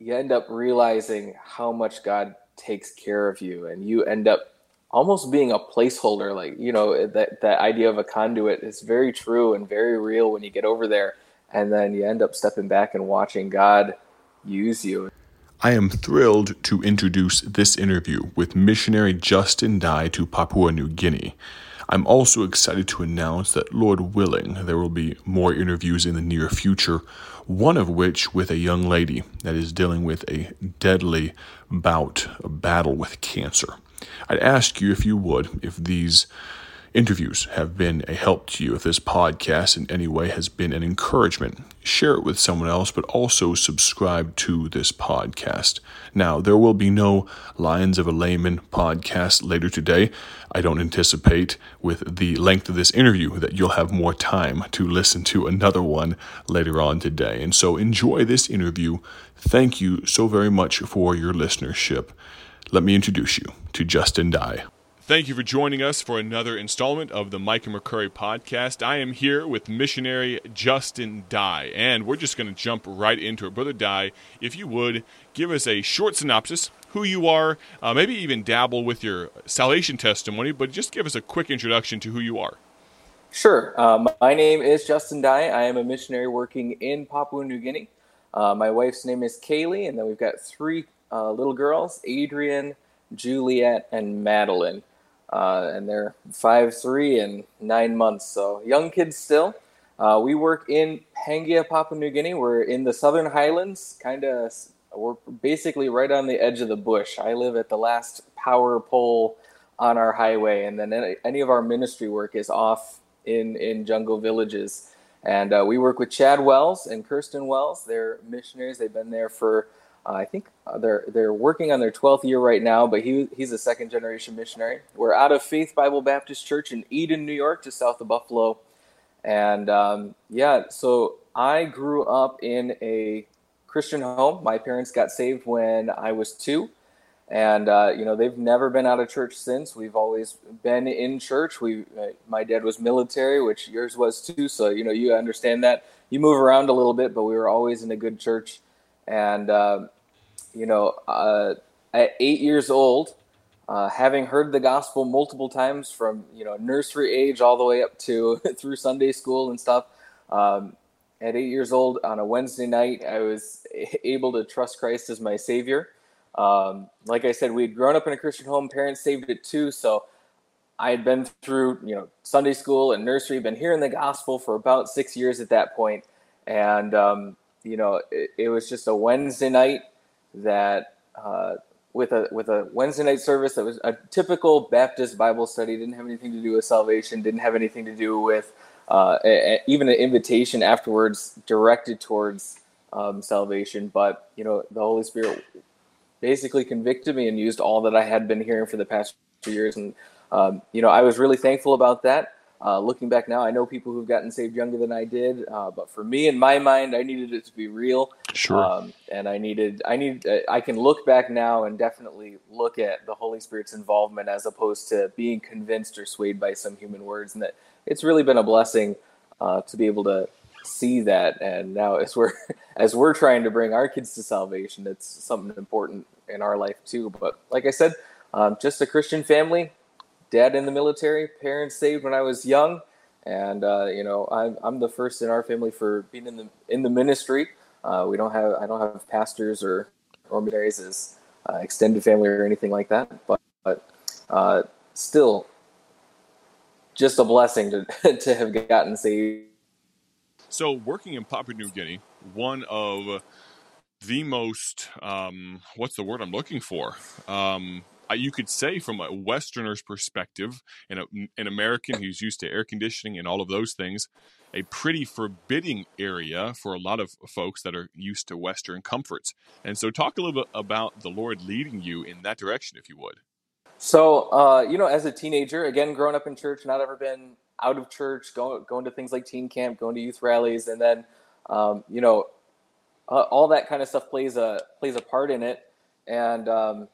you end up realizing how much God takes care of you, and you end up almost being a placeholder. Like you know that that idea of a conduit is very true and very real when you get over there, and then you end up stepping back and watching God use you. I am thrilled to introduce this interview with missionary Justin Dye to Papua New Guinea. I'm also excited to announce that, Lord willing, there will be more interviews in the near future, one of which with a young lady that is dealing with a deadly bout, a battle with cancer. I'd ask you if you would, if these interviews have been a help to you, if this podcast in any way has been an encouragement, share it with someone else, but also subscribe to this podcast. Now, there will be no Lions of a Layman podcast later today. I don't anticipate, with the length of this interview, that you'll have more time to listen to another one later on today. And so enjoy this interview. Thank you so very much for your listenership. Let me introduce you to Justin Dye. Thank you for joining us for another installment of the Micah McCurry podcast. I am here with missionary Justin Dye, and we're just going to jump right into it. Brother Dye, if you would, give us a short synopsis, who you are, uh, maybe even dabble with your salvation testimony, but just give us a quick introduction to who you are. Sure. Um, my name is Justin Dye. I am a missionary working in Papua New Guinea. Uh, my wife's name is Kaylee, and then we've got three uh, little girls Adrian, Juliet, and Madeline uh, and they're five three and nine months, so young kids still. Uh, we work in Pangia, Papua New Guinea. We're in the Southern Highlands, kind of. We're basically right on the edge of the bush. I live at the last power pole on our highway, and then any, of our ministry work is off in in jungle villages. And uh, we work with Chad Wells and Kirsten Wells. They're missionaries. They've been there for uh, I think uh, they're they're working on their 12th year right now, but he he's a second generation missionary. We're out of Faith Bible Baptist Church in Eden, New York, just south of Buffalo, and um, yeah. So I grew up in a Christian home. My parents got saved when I was two, and uh, you know they've never been out of church since. We've always been in church. We uh, my dad was military, which yours was too. So you know you understand that you move around a little bit, but we were always in a good church and, uh, you know, uh, at eight years old, uh, having heard the gospel multiple times from, you know, nursery age all the way up to through Sunday school and stuff, um, at eight years old on a Wednesday night, I was able to trust Christ as my Savior. Um, like I said, we had grown up in a Christian home. Parents saved it too, so I had been through you know Sunday school and nursery, been hearing the gospel for about six years at that point, and um, you know, it, it, was just a Wednesday night that uh, with a with a Wednesday night service that was a typical Baptist Bible study. Didn't have anything to do with salvation. Didn't have anything to do with uh, a, a, even an invitation afterwards directed towards um, salvation. But you know, the Holy Spirit basically convicted me and used all that I had been hearing for the past two years, and um, you know, I was really thankful about that. Uh, looking back now, I know people who've gotten saved younger than I did, uh, but for me, in my mind, I needed it to be real. Sure. Um, and I needed, I need, uh, I can look back now and definitely look at the Holy Spirit's involvement as opposed to being convinced or swayed by some human words, and that it's really been a blessing uh, to be able to see that. And now, as we're as we're trying to bring our kids to salvation, it's something important in our life too. But like I said, um, just a Christian family dad in the military, parents saved when I was young, and uh, you know I'm, I'm the first in our family for being in the in the ministry. Uh, we don't have I don't have pastors or or missionaries as uh, extended family or anything like that, but, but uh, still just a blessing to to have gotten saved. So working in Papua New Guinea, one of the most um, what's the word I'm looking for? Um, you could say from a Westerner's perspective, and an American who's used to air conditioning and all of those things, a pretty forbidding area for a lot of folks that are used to Western comforts. And so, talk a little bit about the Lord leading you in that direction, if you would. So, uh, you know, as a teenager, again, growing up in church, not ever been out of church, going going to things like teen camp, going to youth rallies, and then, um, you know, uh, all that kind of stuff plays a plays a part in it. And um,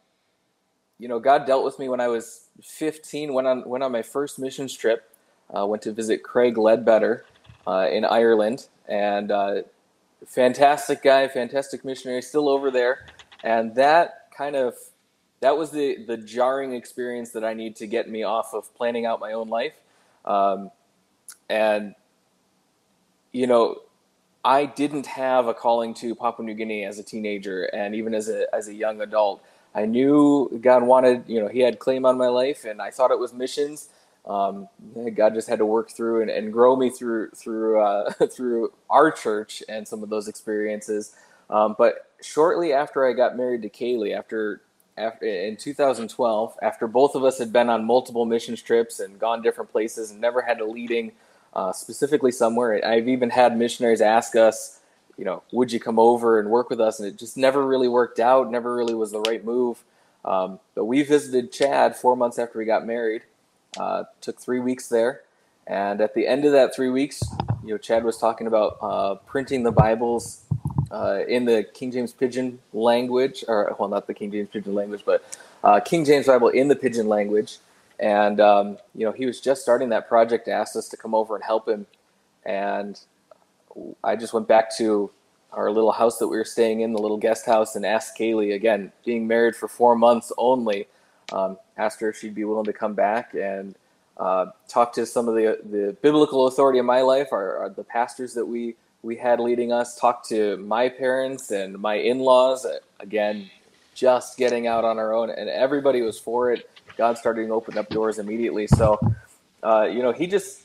you know, God dealt with me when I was 15. Went on went on my first missions trip. Uh, went to visit Craig Ledbetter uh, in Ireland, and uh, fantastic guy, fantastic missionary, still over there, and that kind of that was the the jarring experience that I need to get me off of planning out my own life, um, and you know, I didn't have a calling to Papua New Guinea as a teenager, and even as a as a young adult. I knew God wanted, you know, He had claim on my life, and I thought it was missions. Um, God just had to work through and, and grow me through through uh, through our church and some of those experiences. Um, but shortly after I got married to Kaylee, after after in 2012, after both of us had been on multiple missions trips and gone different places and never had a leading uh, specifically somewhere, I've even had missionaries ask us, you know, would you come over and work with us? And it just never really worked out. Never really was the right move. Um, but we visited Chad four months after we got married uh, took three weeks there, and at the end of that three weeks, you know, Chad was talking about uh, printing the Bibles uh, in the King James Pidgin language, or well, not the King James Pidgin language, but uh, King James Bible in the Pidgin language. And um, you know, he was just starting that project. Asked us to come over and help him, and I just went back to our little house that we were staying in, the little guest house, and asked Kaylee again, being married for four months only um, asked her if she'd be willing to come back and uh, talk to some of the the biblical authority in my life, our, the pastors that we we had leading us. Talk to my parents and my in laws. Again, just getting out on our own, and everybody was for it. God started to open up doors immediately. So, uh, you know, he just.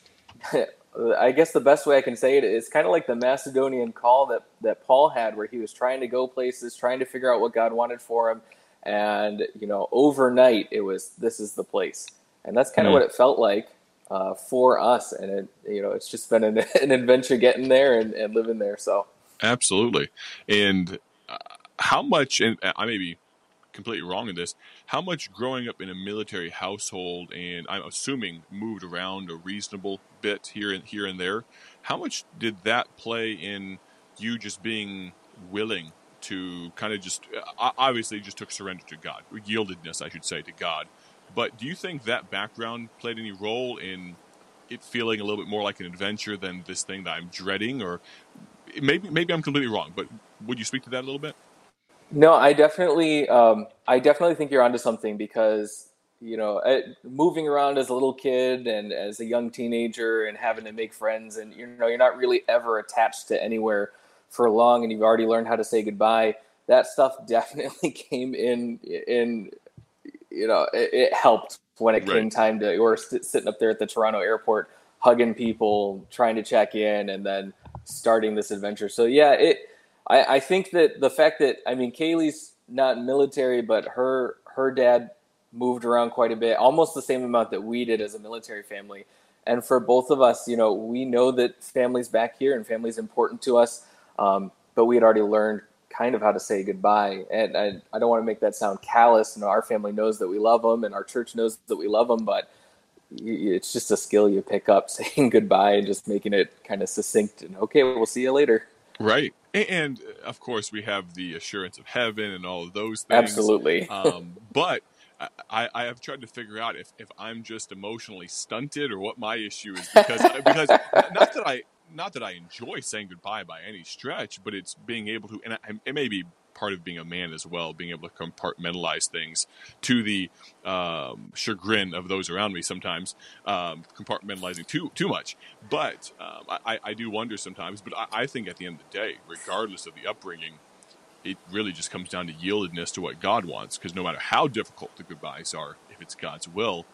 I guess the best way I can say it is kind of like the Macedonian call that, that Paul had, where he was trying to go places, trying to figure out what God wanted for him and you know overnight it was this is the place. And that's kind of mm. what it felt like uh, for us and it you know it's just been an, an adventure getting there and, and, living there so. Absolutely. And uh, how much and i may be completely wrong in this how much growing up in a military household and i'm assuming moved around a reasonable bit here and here and there how much did that play in you just being willing to kind of just uh, obviously just took surrender to God, yieldedness, I should say, to God. But do you think that background played any role in it feeling a little bit more like an adventure than this thing that I'm dreading? Or maybe maybe I'm completely wrong, but would you speak to that a little bit? No, I definitely um, I definitely think you're onto something because you know moving around as a little kid and as a young teenager and having to make friends and you know you're not really ever attached to anywhere for long and you've already learned how to say goodbye that stuff definitely came in in you know it, it helped when it right. came time to or sitting up there at the toronto airport hugging people trying to check in and then starting this adventure so yeah it I, I think that the fact that i mean kaylee's not military but her her dad moved around quite a bit almost the same amount that we did as a military family and for both of us you know we know that family's back here and family's important to us um, but we had already learned kind of how to say goodbye. And I, I don't want to make that sound callous. You know, our family knows that we love them and our church knows that we love them, but it's just a skill you pick up saying goodbye and just making it kind of succinct and okay, we'll see you later. Right. And of course, we have the assurance of heaven and all of those things. Absolutely. um, but I, I have tried to figure out if, if I'm just emotionally stunted or what my issue is because because not that I not that I enjoy saying goodbye by any stretch, but it's being able to, and it may be part of being a man as well, being able to compartmentalize things to the um, chagrin of those around me sometimes, um, compartmentalizing too too much. But um, I, I, do wonder sometimes. But I, I, think at the end of the day, regardless of the upbringing, it really just comes down to yieldedness to what God wants. Because no matter how difficult the goodbyes are, if it's God's will,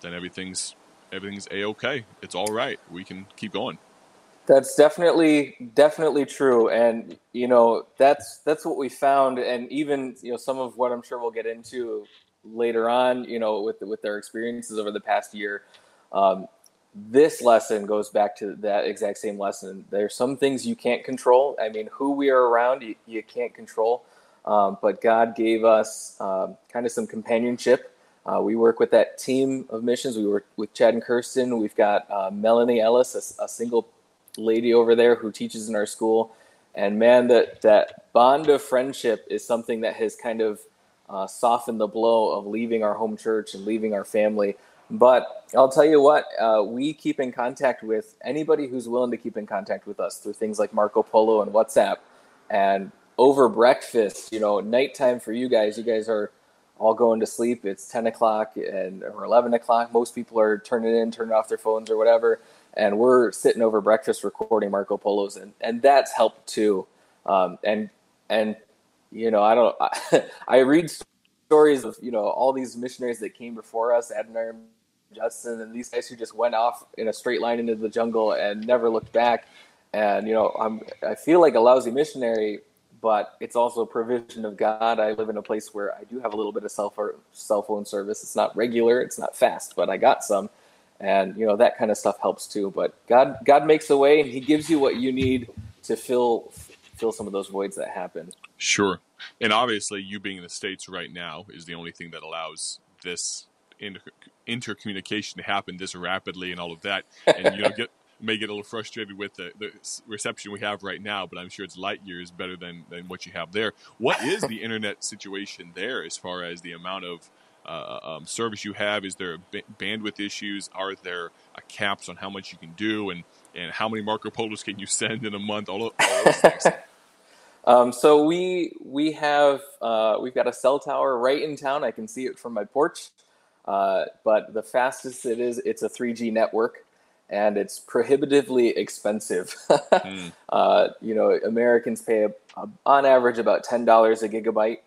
then everything's everything's a okay. It's all right. We can keep going. That's definitely definitely true, and you know that's that's what we found, and even you know some of what I'm sure we'll get into later on, you know, with with their experiences over the past year. Um, this lesson goes back to that exact same lesson. There's some things you can't control. I mean, who we are around, you, you can't control. Um, but God gave us um, kind of some companionship. Uh, we work with that team of missions. We work with Chad and Kirsten. We've got uh, Melanie Ellis, a, a single lady over there who teaches in our school. And man, that that bond of friendship is something that has kind of uh, softened the blow of leaving our home church and leaving our family. But I'll tell you what, uh, we keep in contact with anybody who's willing to keep in contact with us through things like Marco Polo and WhatsApp. And over breakfast, you know, nighttime for you guys, you guys are all going to sleep. It's 10 o'clock and or 11 o'clock. Most people are turning in, turning off their phones or whatever. And we're sitting over breakfast recording Marco Polos, and, and that's helped too. Um, and and you know, I don't. I, I read stories of you know all these missionaries that came before us, Adoniram, Judson, and these guys who just went off in a straight line into the jungle and never looked back. And you know, I'm I feel like a lousy missionary, but it's also a provision of God. I live in a place where I do have a little bit of cell phone cell phone service. It's not regular, it's not fast, but I got some, and you know that kind of stuff helps too. But God God makes a way, and He gives you what you need to fill fill some of those voids that happen. Sure. And obviously, you being in the States right now is the only thing that allows this inter- intercommunication to happen this rapidly and all of that. And, you know, get, may get a little frustrated with the, the reception we have right now, but I'm sure it's light years better than, than what you have there. What is the internet situation there as far as the amount of uh, um, service you have? Is there b- bandwidth issues? Are there uh, caps on how much you can do? And, and how many Marco Polos can you send in a month? All, of, all those things. Um, so we we have uh, we've got a cell tower right in town. I can see it from my porch. Uh, but the fastest it is, it's a 3G network, and it's prohibitively expensive. mm. uh, you know, Americans pay a, a, on average about ten dollars a gigabyte.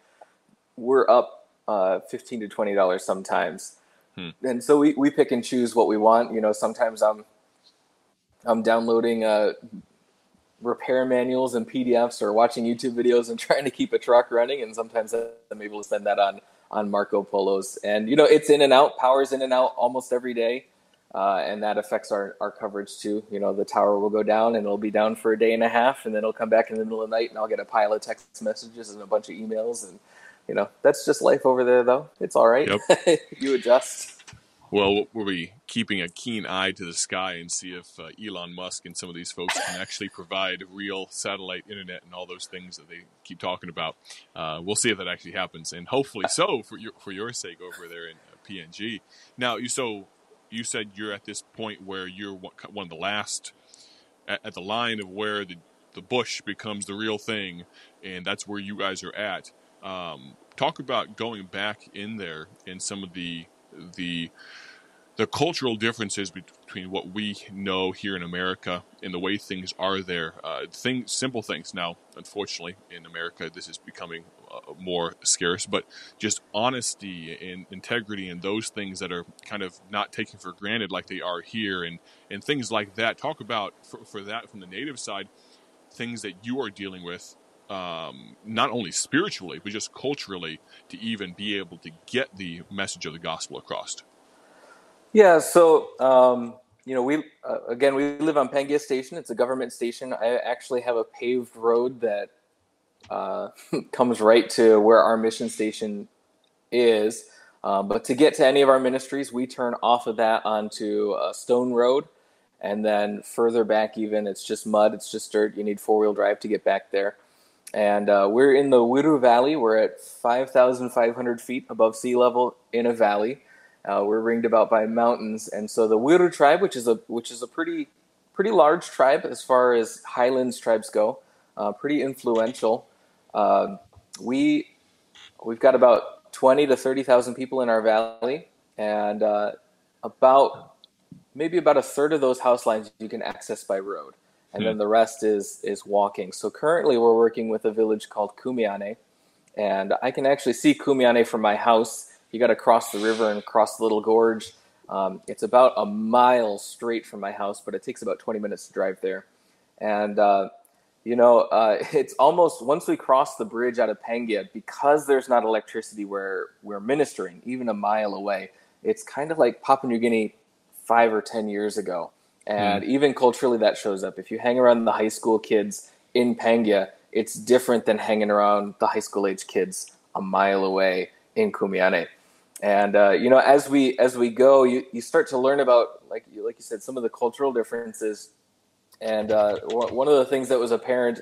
We're up uh, fifteen to twenty dollars sometimes, hmm. and so we, we pick and choose what we want. You know, sometimes I'm I'm downloading uh, repair manuals and PDFs or watching YouTube videos and trying to keep a truck running. And sometimes I'm able to spend that on on Marco Polos. And you know, it's in and out, power's in and out almost every day. Uh, and that affects our, our coverage too. You know, the tower will go down and it'll be down for a day and a half, and then it'll come back in the middle of the night, and I'll get a pile of text messages and a bunch of emails, and you know, that's just life over there. Though it's all right. Yep. you adjust. Well, we'll be keeping a keen eye to the sky and see if uh, Elon Musk and some of these folks can actually provide real satellite internet and all those things that they keep talking about. Uh, we'll see if that actually happens, and hopefully so for your for your sake over there in uh, PNG. Now, you so you said you're at this point where you're one of the last at, at the line of where the the bush becomes the real thing, and that's where you guys are at. Um, talk about going back in there and some of the the the cultural differences between what we know here in America and the way things are there. Uh, things, simple things. Now, unfortunately, in America, this is becoming uh, more scarce. But just honesty and integrity and those things that are kind of not taken for granted, like they are here, and and things like that. Talk about for, for that from the native side, things that you are dealing with um, not only spiritually but just culturally to even be able to get the message of the gospel across? Yeah, so um, you know, we uh, again we live on Pangia Station. It's a government station. I actually have a paved road that uh, comes right to where our mission station is. Um, but to get to any of our ministries, we turn off of that onto a stone road, and then further back, even it's just mud. It's just dirt. You need four wheel drive to get back there and uh, we're in the Wiru Valley. We're at 5,500 feet above sea level in a valley. Uh, we're ringed about by mountains, and so the Wiru tribe, which is a which is a pretty pretty large tribe as far as highlands tribes go, uh, pretty influential. Um, we we've got about 20 to 30,000 people in our valley, and uh, about maybe about a third of those house lines you can access by road and then hmm. the rest is is walking. So currently we're working with a village called Kumiane, and I can actually see Kumiane from my house. You got to cross the river and cross the little gorge. Um, it's about a mile straight from my house, but it takes about 20 minutes to drive there. And uh, you know, uh, it's almost once we cross the bridge out of Pangia, because there's not electricity where we're ministering, even a mile away. It's kind of like Papua New Guinea five or ten years ago and mm. even culturally, that shows up. If you hang around the high school kids in Pangia, it's different than hanging around the high school age kids a mile away in Kumiane. And uh, you know, as we as we go, you, you start to learn about like you, like you said, some of the cultural differences. And uh, one of the things that was apparent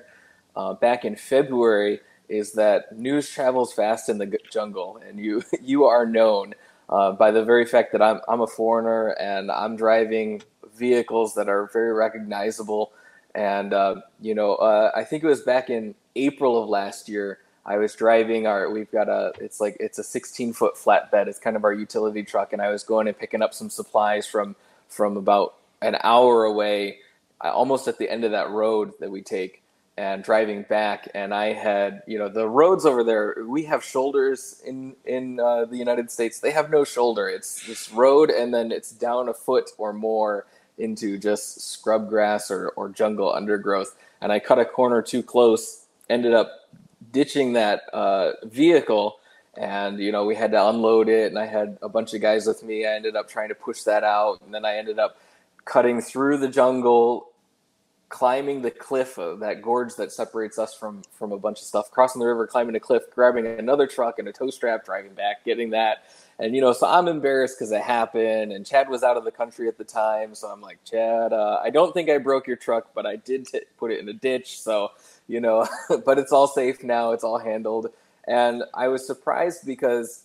uh, back in February is that news travels fast in the jungle, and you you are known uh, by the very fact that I'm I'm a foreigner and I'm driving vehicles that are very recognizable. And uh, you know, uh, I think it was back in April of last year. I was driving our. We've got a. It's like it's a 16 foot flatbed. It's kind of our utility truck, and I was going and picking up some supplies from from about an hour away, almost at the end of that road that we take and driving back and i had you know the roads over there we have shoulders in in uh, the united states they have no shoulder it's this road and then it's down a foot or more into just scrub grass or, or jungle undergrowth. And i cut a corner too close ended up ditching that uh, vehicle. And you know we had to unload it and i had a bunch of guys with me. I ended up trying to push that out and then i ended up cutting through the jungle climbing the cliff of that gorge that separates us from from a bunch of stuff crossing the river climbing a cliff grabbing another truck and a tow strap driving back getting that and you know so i'm embarrassed because it happened and chad was out of the country at the time so i'm like chad uh, i don't think i broke your truck but i did t- put it in a ditch so you know but it's all safe now it's all handled and i was surprised because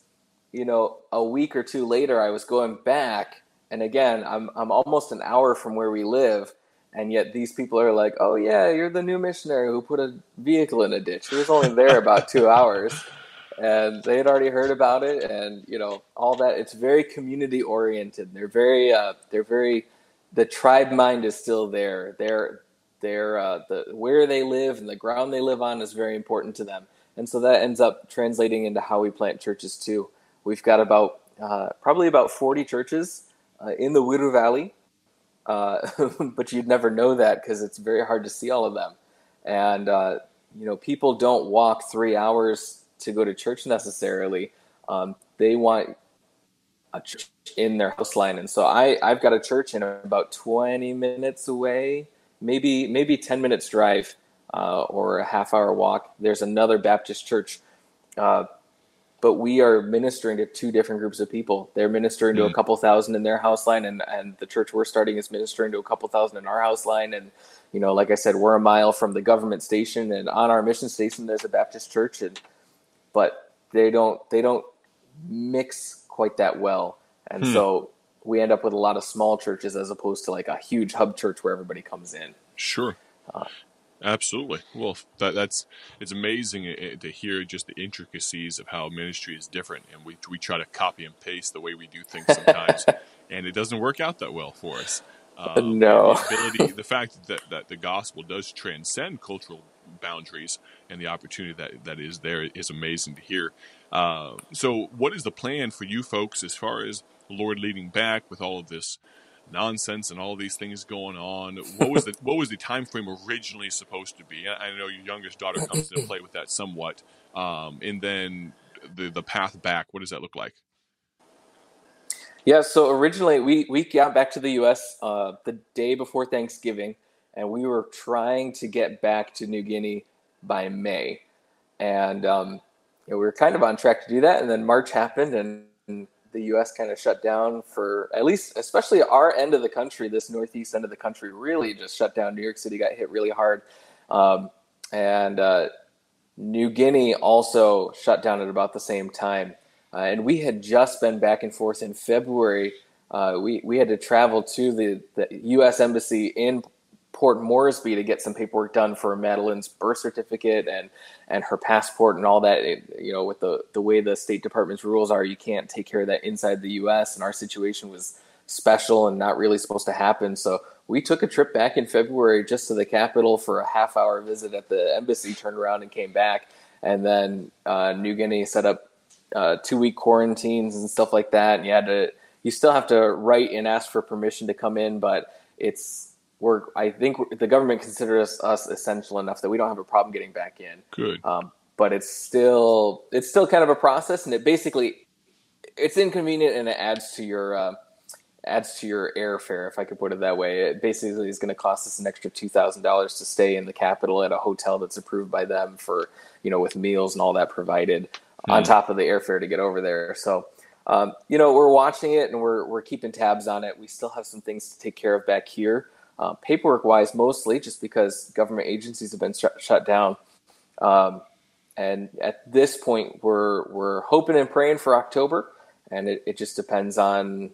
you know a week or two later i was going back and again i'm, I'm almost an hour from where we live and yet these people are like, "Oh yeah, you're the new missionary who put a vehicle in a ditch." He was only there about two hours, and they had already heard about it, and you know all that. It's very community oriented. They're very, uh, they're very. The tribe mind is still there. They're, they're uh, the where they live and the ground they live on is very important to them, and so that ends up translating into how we plant churches too. We've got about uh, probably about forty churches uh, in the Wiru Valley uh, but you'd never know that because it's very hard to see all of them. And uh, you know, people don't walk three hours to go to church necessarily. Um, they want a church in their house line, and so I I've got a church in about twenty minutes away, maybe maybe ten minutes drive uh, or a half hour walk. There's another Baptist church uh, but we are ministering to two different groups of people. They're ministering mm. to a mm. couple thousand in their house line, and, and the church we're starting is ministering to a couple thousand in our house line. And, you know, like I said, we're a mile from the government station, and on our mission station, there's a Baptist church, and but they don't they don't mix quite that well, and hmm. so we end up with a lot of small churches as opposed to like a huge hub church where everybody comes in. Sure. Uh, Absolutely. Well, that, that's it's amazing eh, eh, to hear just the intricacies of how ministry is different, and we we try to copy and paste the way we do things sometimes, and it doesn't work out that well for us. Um, no. The ability, the fact that that the gospel does transcend cultural boundaries and the opportunity that that is there is amazing to hear. Uh, so, what is the plan for you folks as far as the Lord leading back with all of this? nonsense and all these things going on. What was the what was the time frame originally supposed to be? I know your youngest daughter comes into play with that somewhat, um, and then the the path back. What does that look like? Yeah, so originally we we got back to the U.S. Uh, the day before Thanksgiving, and we were trying to get back to New Guinea by May, and um, you know, we were kind of on track to do that. And then March happened, and the U.S. kind of shut down for at least, especially our end of the country, this northeast end of the country, really just shut down. New York City got hit really hard, um, and uh, New Guinea also shut down at about the same time. Uh, and we had just been back and forth in February. Uh, we we had to travel to the, the U.S. embassy in Port Moresby to get some paperwork done for Madeline's birth certificate and and her passport and all that. It, you know, with the the way the State Department's rules are, you can't take care of that inside the U.S. And our situation was special and not really supposed to happen. So we took a trip back in February just to the capital for a half hour visit at the embassy, turned around and came back. And then uh, New Guinea set up uh, two week quarantines and stuff like that. And you had to, you still have to write and ask for permission to come in, but it's we're I think the government considers us essential enough that we don't have a problem getting back in. Good. Um, but it's still it's still kind of a process, and it basically it's inconvenient and it adds to your uh, adds to your airfare, if I could put it that way. It basically is going to cost us an extra two thousand dollars to stay in the capital at a hotel that's approved by them for you know with meals and all that provided mm. on top of the airfare to get over there. So. Um, you know, we're watching it and we're, we're keeping tabs on it. We still have some things to take care of back here uh, paperwork wise, mostly just because government agencies have been sh- shut down. Um, and at this point, we're we're hoping and praying for October, and it, it just depends on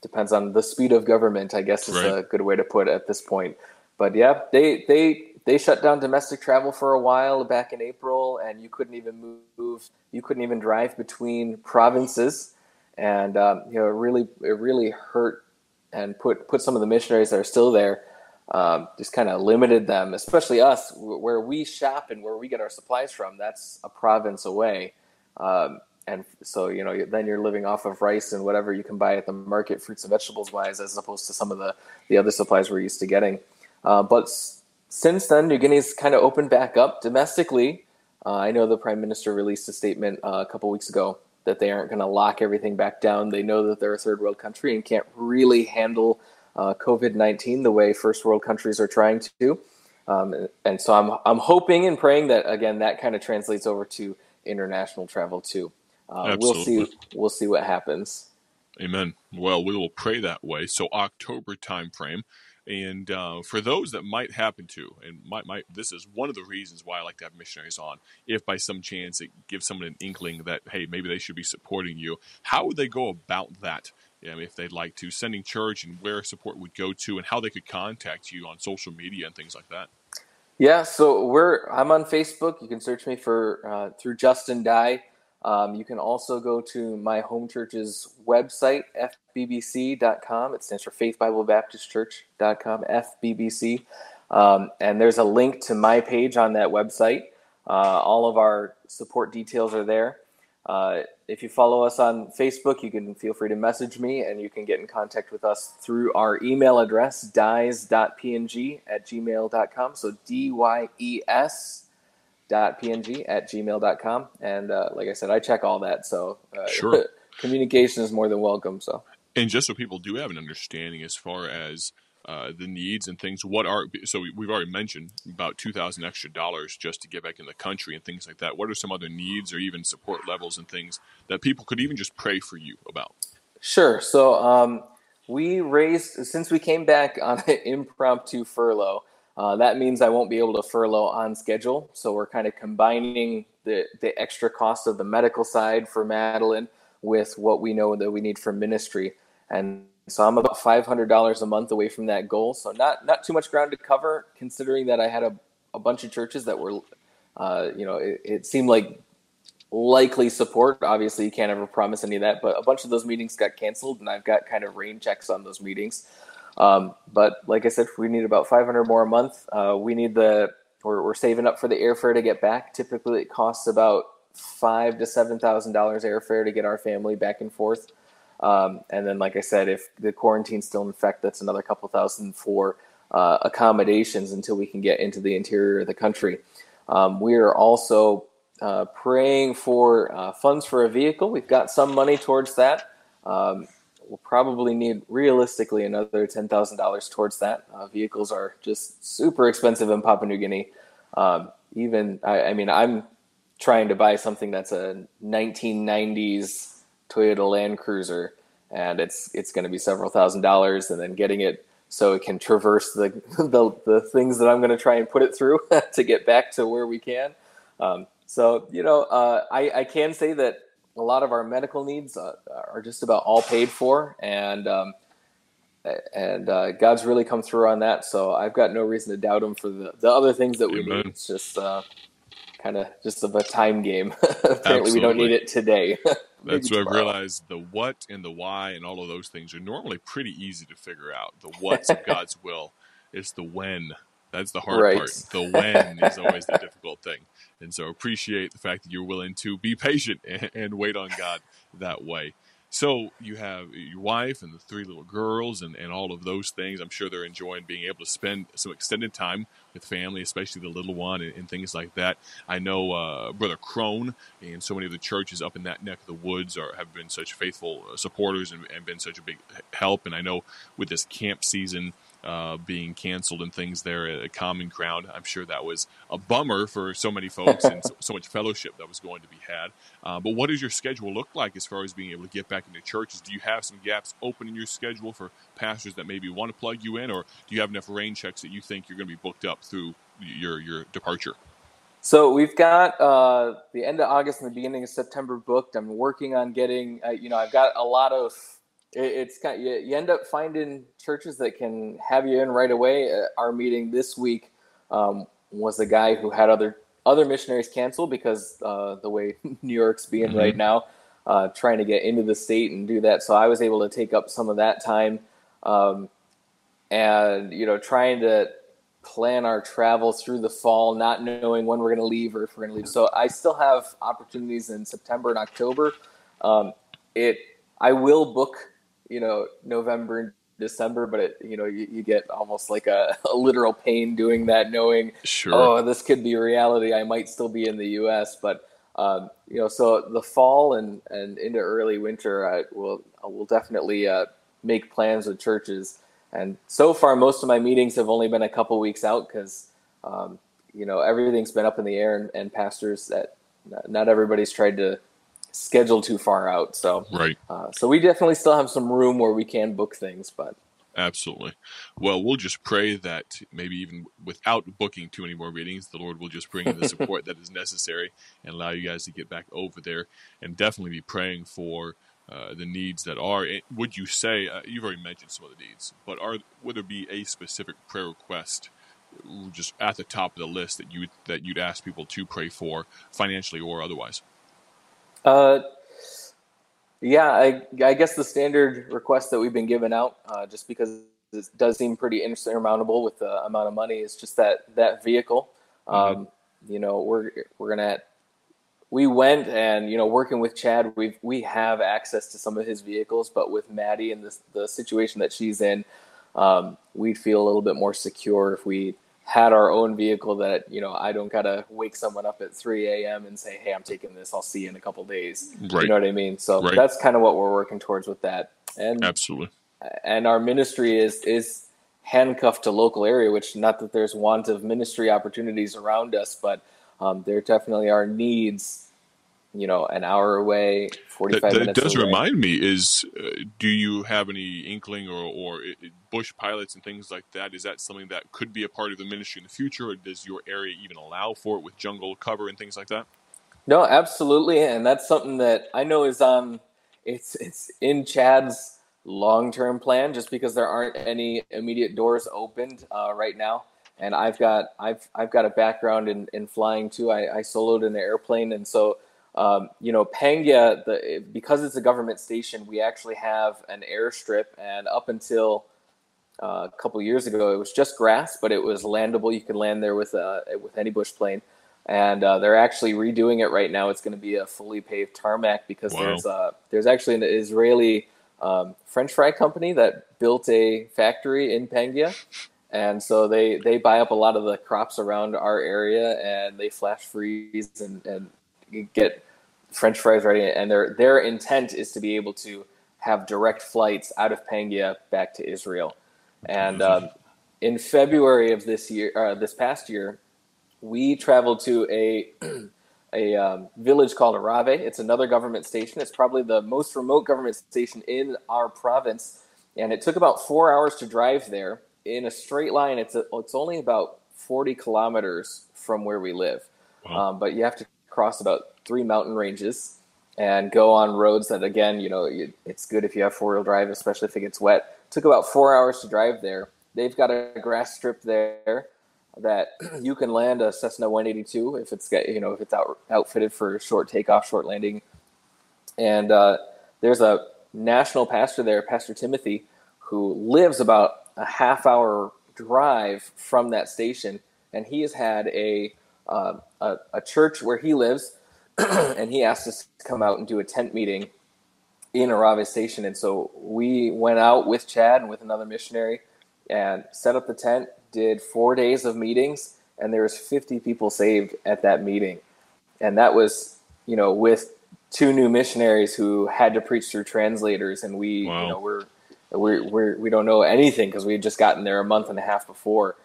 depends on the speed of government. I guess is right. a good way to put it at this point. But yeah, they they they shut down domestic travel for a while back in April, and you couldn't even move. You couldn't even drive between provinces, and um, you know it really it really hurt and put put some of the missionaries that are still there um, just kind of limited them, especially us, where we shop and where we get our supplies from. That's a province away, um, and so you know then you're living off of rice and whatever you can buy at the market, fruits and vegetables wise, as opposed to some of the the other supplies we're used to getting. Uh, but since then, New Guinea's kind of opened back up domestically. Uh, I know the prime minister released a statement uh, a couple weeks ago that they aren't going to lock everything back down. They know that they're a third world country and can't really handle uh, COVID 19 the way first world countries are trying to. Um, and so I'm, I'm hoping and praying that, again, that kind of translates over to international travel too. Uh, we'll see. We'll see what happens. Amen. Well, we will pray that way. So October timeframe. And uh, for those that might happen to, and this is one of the reasons why I like to have missionaries on. If by some chance it gives someone an inkling that hey, maybe they should be supporting you, how would they go about that? you know, if they'd like to, sending church and where support would go to, and how they could contact you on social media and things like that. Yeah, so we're I'm on Facebook. You can search me for uh, through Justin Dye. Um, you can also go to my home church's website, fbbc.com. It stands for Faith Bible Baptist Church.com, FBBC. Um, and there's a link to my page on that website. Uh, all of our support details are there. Uh, if you follow us on Facebook, you can feel free to message me and you can get in contact with us through our email address, dyes.png at gmail.com. So D Y E S png at gmail.com. And uh, like I said, I check all that. So uh, sure. communication is more than welcome. So, and just so people do have an understanding as far as uh, the needs and things. What are so we've already mentioned about two thousand extra dollars just to get back in the country and things like that. What are some other needs or even support levels and things that people could even just pray for you about? Sure. So um, we raised since we came back on an impromptu furlough. Uh, that means I won't be able to furlough on schedule. So we're kind of combining the the extra cost of the medical side for Madeline with what we know that we need for ministry and so I'm about $500 a month away from that goal. So not not too much ground to cover, considering that I had a, a bunch of churches that were, uh, you know, it, it, seemed like likely support. Obviously, you can't ever promise any of that, but a bunch of those meetings got canceled, and I've got kind of rain checks on those meetings. Um, but like I said, we need about 500 more a month. Uh, we need the we're, we're saving up for the airfare to get back. Typically, it costs about five to seven thousand dollars airfare to get our family back and forth. Um, and then, like I said, if the quarantine's still in effect, that's another couple thousand for uh, accommodations until we can get into the interior of the country. Um, we are also uh, praying for uh, funds for a vehicle. We've got some money towards that. Um, we'll probably need realistically another ten thousand dollars towards that. Uh, vehicles are just super expensive in Papua New Guinea. Um, even I, I mean, I'm trying to buy something that's a 1990s Toyota Land Cruiser, and it's it's going to be several thousand dollars, and then getting it so it can traverse the the, the things that I'm going to try and put it through to get back to where we can. Um, so you know, uh, I, I can say that a lot of our medical needs uh, are just about all paid for, and um, and uh, God's really come through on that. So I've got no reason to doubt Him for the, the other things that we Amen. need. It's just uh, kind of just of a time game. Apparently, Absolutely. we don't need it today. That's what I've realized. The what and the why and all of those things are normally pretty easy to figure out. The what's of God's will. It's the when. That's the hard right. part. The when is always the difficult thing. And so appreciate the fact that you're willing to be patient and, and wait on God that way. So you have your wife and the three little girls and, and all of those things. I'm sure they're enjoying being able to spend some extended time with family, especially the little one and, and things like that. I know uh, Brother Crone and so many of the churches up in that neck of the woods are have been such faithful uh, supporters and, and been such a big help. And I know with this camp season – uh, being canceled and things there at Common Ground. I'm sure that was a bummer for so many folks and so, so, much fellowship that was going to be had. Uh, but what does your schedule look like as far as being able to get back into churches? Do you have some gaps open in your schedule for pastors that maybe want to plug you in, or do you have enough rain checks that you think you're going to be booked up through your your departure? So we've got uh, the end of August and the beginning of September booked. I'm working on getting, uh, you know, I've got a lot of. It, it's kind. Of, you, you, end up finding churches that can have you in right away. Uh, our meeting this week um, was a guy who had other other missionaries cancel because uh, the way New York's being mm-hmm. right now, uh, trying to get into the state and do that. So I was able to take up some of that time, um, and you know, trying to plan our travel through the fall, not knowing when we're going to leave or if we're going to leave. So I still have opportunities in September and October. Um, it I will book, you know, November and December, but it you know you, you get almost like a, a, literal pain doing that, knowing sure. oh this could be reality. I might still be in the U.S., but um, you know, so the fall and and into early winter, I will will definitely uh, make plans with churches and so far, most of my meetings have only been a couple weeks out because, um, you know, everything's been up in the air, and, and, pastors that not everybody's tried to schedule too far out. So, right. Uh, so we definitely still have some room where we can book things, but. Absolutely. Well, we'll just pray that maybe even without booking too many more meetings, the Lord will just bring in the support that is necessary and allow you guys to get back over there and definitely be praying for uh, the needs that are. Would you say uh, you've already mentioned some of the needs, but are would there be a specific prayer request just at the top of the list that you that you'd ask people to pray for, financially or otherwise? Uh, yeah, I, I guess the standard request that we've been given out, uh, just because it does seem pretty insurmountable with the amount of money, is just that that vehicle. Mm-hmm. Um, you know, we're we're gonna we went and you know working with Chad, we we have access to some of his vehicles, but with Maddie and the the situation that she's in, um, we'd feel a little bit more secure if we had our own vehicle that you know I don't gotta wake someone up at 3 a.m. and say, "Hey, I'm taking this. I'll see you in a couple days." Right. You know what I mean? So right. that's kind of what we're working towards with that. And absolutely. And our ministry is is handcuffed to local area, which not that there's want of ministry opportunities around us, but um, there definitely are needs you know an hour away 45 that, that minutes does away. remind me is uh, do you have any inkling or, or bush pilots and things like that is that something that could be a part of the ministry in the future or does your area even allow for it with jungle cover and things like that no absolutely and that's something that i know is um it's it's in chad's long-term plan just because there aren't any immediate doors opened uh, right now and I've got I've I've got a background in, in flying too. I, I soloed in an airplane, and so um, you know Pangia, the because it's a government station, we actually have an airstrip, and up until uh, a couple years ago, it was just grass, but it was landable. You could land there with uh, with any bush plane, and uh, they're actually redoing it right now. It's going to be a fully paved tarmac because wow. there's uh, there's actually an Israeli um, French fry company that built a factory in Pangia and so they they buy up a lot of the crops around our area and they flash freeze and, and get french fries ready and their their intent is to be able to have direct flights out of pangia back to israel and um, in february of this year uh, this past year we traveled to a a um, village called Arave. It's another government station. It's probably the most remote government station in our province, and it took about four hours to drive there in a straight line, it's a, it's only about 40 kilometers from where we live. Wow. Um, but you have to cross about three mountain ranges and go on roads that, again, you know, it's good if you have four wheel drive, especially if it gets wet. Took about four hours to drive there. They've got a grass strip there that you can land a Cessna 182 if it's got, you know, if it's out, outfitted for short takeoff, short landing. And uh, there's a national pastor there, Pastor Timothy, who lives about a half hour drive from that station, and he has had a uh, a, a, church where he lives, and he asked us to come out and do a tent meeting in Arave Station. And so we went out with Chad and with another missionary and set up the tent, did four days of meetings, and there was 50 people saved at that meeting. And that was, you know, with two new missionaries who had to preach through translators, and we, wow. you know, we're we're, we're we don't know anything because we had just gotten there a month and a half before,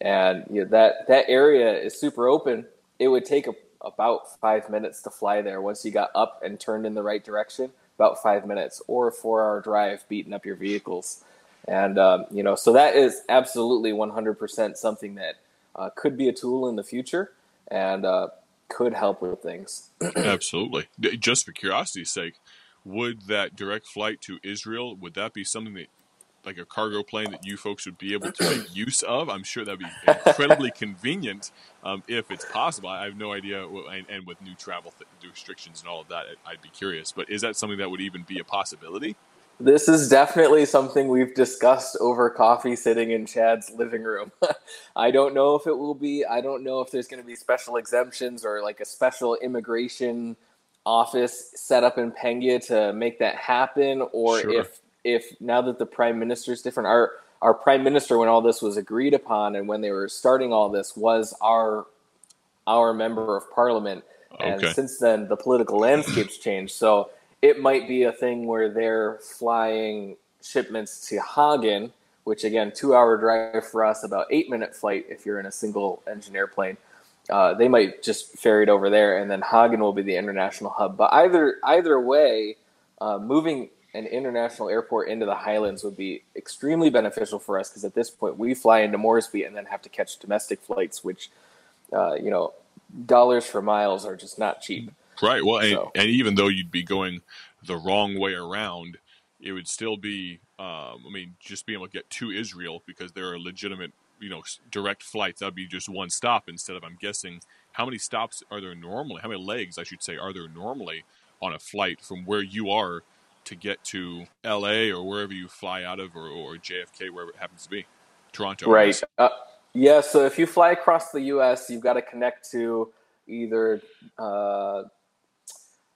and you know, that that area is super open. It would take a, about five minutes to fly there once you got up and turned in the right direction. About five minutes, or a four-hour drive, beating up your vehicles, and um, you know, so that is absolutely 100% something that uh, could be a tool in the future. and uh, could help with things. Absolutely. Just for curiosity's sake, would that direct flight to Israel would that be something that like a cargo plane that you folks would be able to make use of. I'm sure that'd be incredibly convenient um, if it's possible. I have no idea, and, and with new travel th- restrictions and all of that, I'd be curious. But is that something that would even be a possibility? This is definitely something we've discussed over coffee sitting in Chad's living room. I don't know if it will be. I don't know if there's going to be special exemptions or like a special immigration office set up in Pangia to make that happen, or sure. if if now that the prime minister is different, our our prime minister when all this was agreed upon and when they were starting all this was our our member of parliament, and since then the political landscape's changed. So it might be a thing where they're flying shipments to Hagen, which again two hour drive for us, about eight minute flight if you're in a single engine airplane. Uh, they might just ferry it over there, and then Hagen will be the international hub. But either either way, uh, moving an international airport into the Highlands would be extremely beneficial for us because at this point we fly into Moresby and then have to catch domestic flights, which, uh, you know, dollars for miles are just not cheap. Right. Well, and, so. and, even though you'd be going the wrong way around, it would still be, um, I mean, just being able to get to Israel because there are legitimate, you know, direct flights. That'd be just one stop instead of, I'm guessing, how many stops are there normally? How many legs, I should say, are there normally on a flight from where you are to get to LA or wherever you fly out of, or, or JFK, wherever it happens to be, Toronto. Right. Uh, yeah. So if you fly across the U.S., you've got to connect to either uh,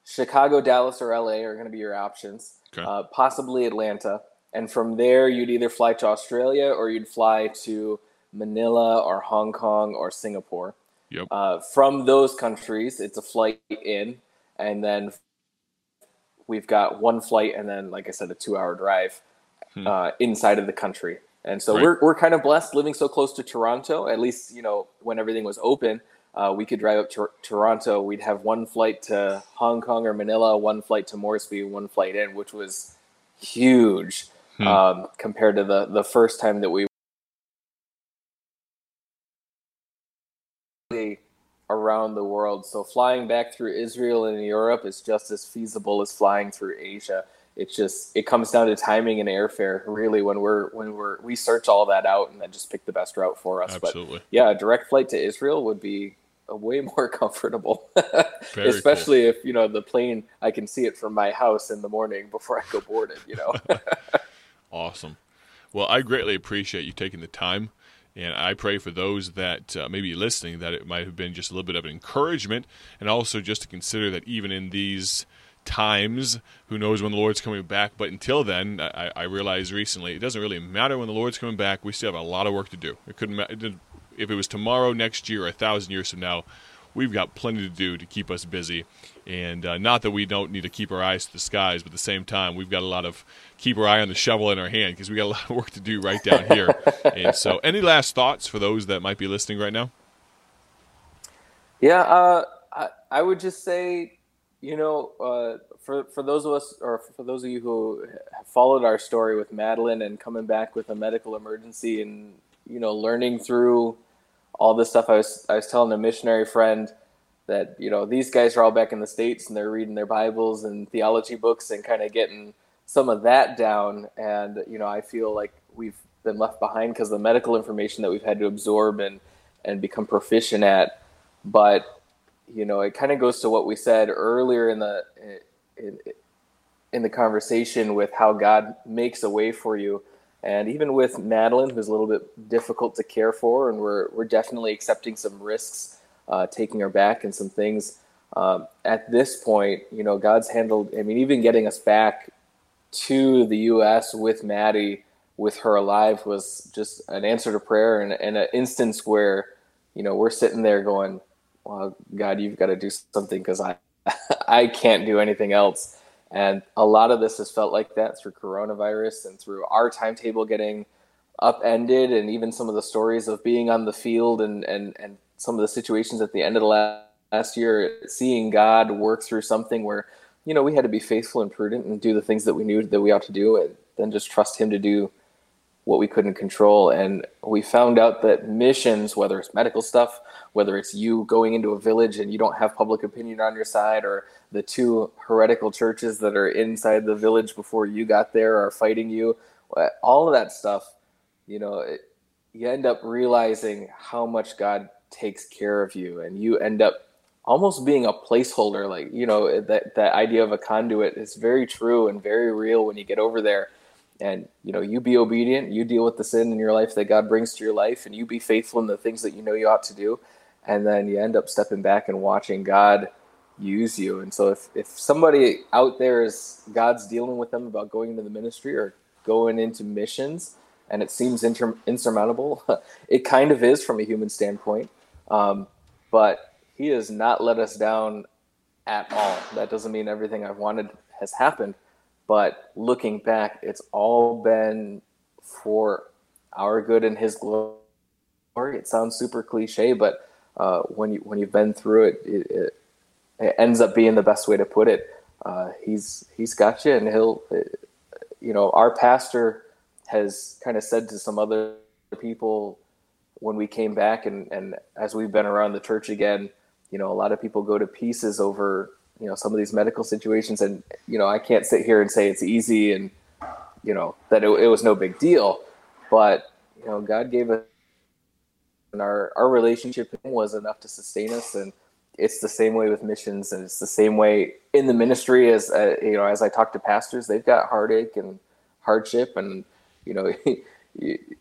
Chicago, Dallas, or LA are going to be your options. Okay. Uh, possibly Atlanta, and from there you'd either fly to Australia or you'd fly to Manila or Hong Kong or Singapore. Yep. Uh, from those countries, it's a flight in, and then we've got one flight and then, like I said, a two-hour drive hmm. uh, inside of the country. And so right. we're we're kind of blessed living so close to Toronto. At least you know when everything was open, uh, we could drive up to Toronto. We'd have one flight to Hong Kong or Manila, one flight to Moresby, one flight in, which was huge hmm. um, compared to the the first time that we around the world. So flying back through Israel and Europe is just as feasible as flying through Asia. It's just it comes down to timing and airfare really when we're when we're we search all that out and then just pick the best route for us. Absolutely. But yeah, a direct flight to Israel would be a way more comfortable. Especially cool. if, you know, the plane I can see it from my house in the morning before I go board it, you know. awesome. Well, I greatly appreciate you taking the time and I pray for those that uh, may be listening that it might have been just a little bit of an encouragement, and also just to consider that even in these times, who knows when the Lord's coming back. But until then, I, I realized recently it doesn't really matter when the Lord's coming back. We still have a lot of work to do. It couldn't matter if it was tomorrow, next year, or a thousand years from now we've got plenty to do to keep us busy. And uh, not that we don't need to keep our eyes to the skies, but at the same time, we've got a lot of keep our eye on the shovel in our hand because we got a lot of work to do right down here. and so, any last thoughts for those that might be listening right now? Yeah, uh, I, I, would just say, you know, uh, for for those of us, or for those of you who have followed our story with Madeline and coming back with a medical emergency, and you know, learning through all this stuff. I was I was telling a missionary friend that you know these guys are all back in the states and they're reading their Bibles and theology books and kind of getting some of that down. And you know I feel like we've been left behind because the medical information that we've had to absorb and and become proficient at. But you know it kind of goes to what we said earlier in the in, in the conversation with how God makes a way for you and even with Madeline, who's a little bit difficult to care for, and we're, we're definitely accepting some risks, uh, taking her back and some things. Um, at this point, you know, God's handled, I mean, even getting us back to the U.S. with Maddie, with her alive, was just an answer to prayer and, and an instance where, you know, we're sitting there going, well, God, you've got to do something because I, I can't do anything else. And a lot of this has felt like that through coronavirus and through our timetable getting upended, and even some of the stories of being on the field and, and, and some of the situations at the end of the last, last year, seeing God work through something where, you know, we had to be faithful and prudent and do the things that we knew that we ought to do, and then just trust Him to do what we couldn't control. And we found out that missions, whether it's medical stuff, whether it's you going into a village and you don't have public opinion on your side, or the two heretical churches that are inside the village before you got there are fighting you, uh, all of that stuff, you know, it, you end up realizing how much God takes care of you, and you end up almost being a placeholder. Like you know that that idea of a conduit is very true and very real when you get over there. And you know, you be obedient, you deal with the sin in your life that God brings to your life, and you be faithful in the things that you know you ought to do. And then you end up stepping back and watching God use you. And so if, if somebody out there is God's dealing with them about going into the ministry or going into missions, and it seems inter- insurmountable. it kind of is from a human standpoint, um, but He has not let us down at all. That doesn't mean everything I've wanted has happened, but looking back, it's all been for our good and His glory. It sounds super cliche, but uh, when you when you've been through it, it, it, it ends up being the best way to put it. Uh, he's he's got you, and he'll, you know, our pastor has kind of said to some other people when we came back and, and as we've been around the church again, you know, a lot of people go to pieces over, you know, some of these medical situations. And, you know, I can't sit here and say it's easy and, you know, that it, it was no big deal. But, you know, God gave us, and our, our relationship was enough to sustain us. And it's the same way with missions. And it's the same way in the ministry as, uh, you know, as I talk to pastors, they've got heartache and hardship and, you know,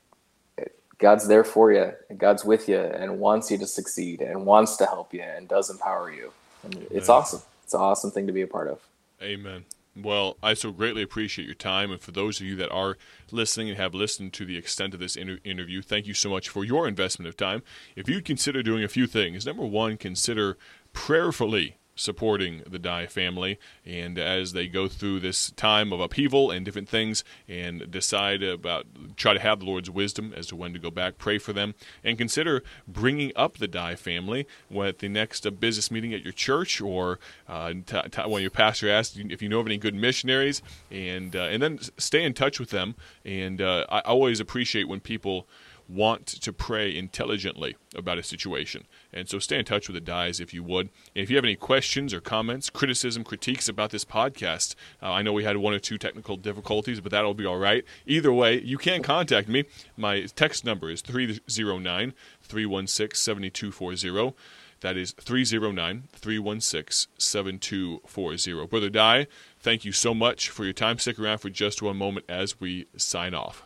God's there for you, and God's with you, and wants you to succeed, and wants to help you, and does empower you. And it's awesome. It's an awesome thing to be a part of. Amen. Well, I so greatly appreciate your time. And for those of you that are listening and have listened to the extent of this inter- interview, thank you so much for your investment of time. If you'd consider doing a few things, number one, consider prayerfully supporting the Dye family. And as they go through this time of upheaval and different things and decide about try to have the Lord's wisdom as to when to go back pray for them and consider bringing up the Dye family at the next business meeting at your church or uh, t- t- when your pastor asks if you know of any good missionaries and uh, and then stay in touch with them. And uh, I always appreciate when people want to pray intelligently about a situation. And so stay in touch with the Dyes if you would. And if you have any questions or comments, criticism, critiques about this podcast, uh, I know we had one or two technical difficulties, but that'll be all right. Either way, you can contact me. My text number is 309 316 7240. That is 309 316 7240. Brother Dye, thank you so much for your time. Stick around for just one moment as we sign off.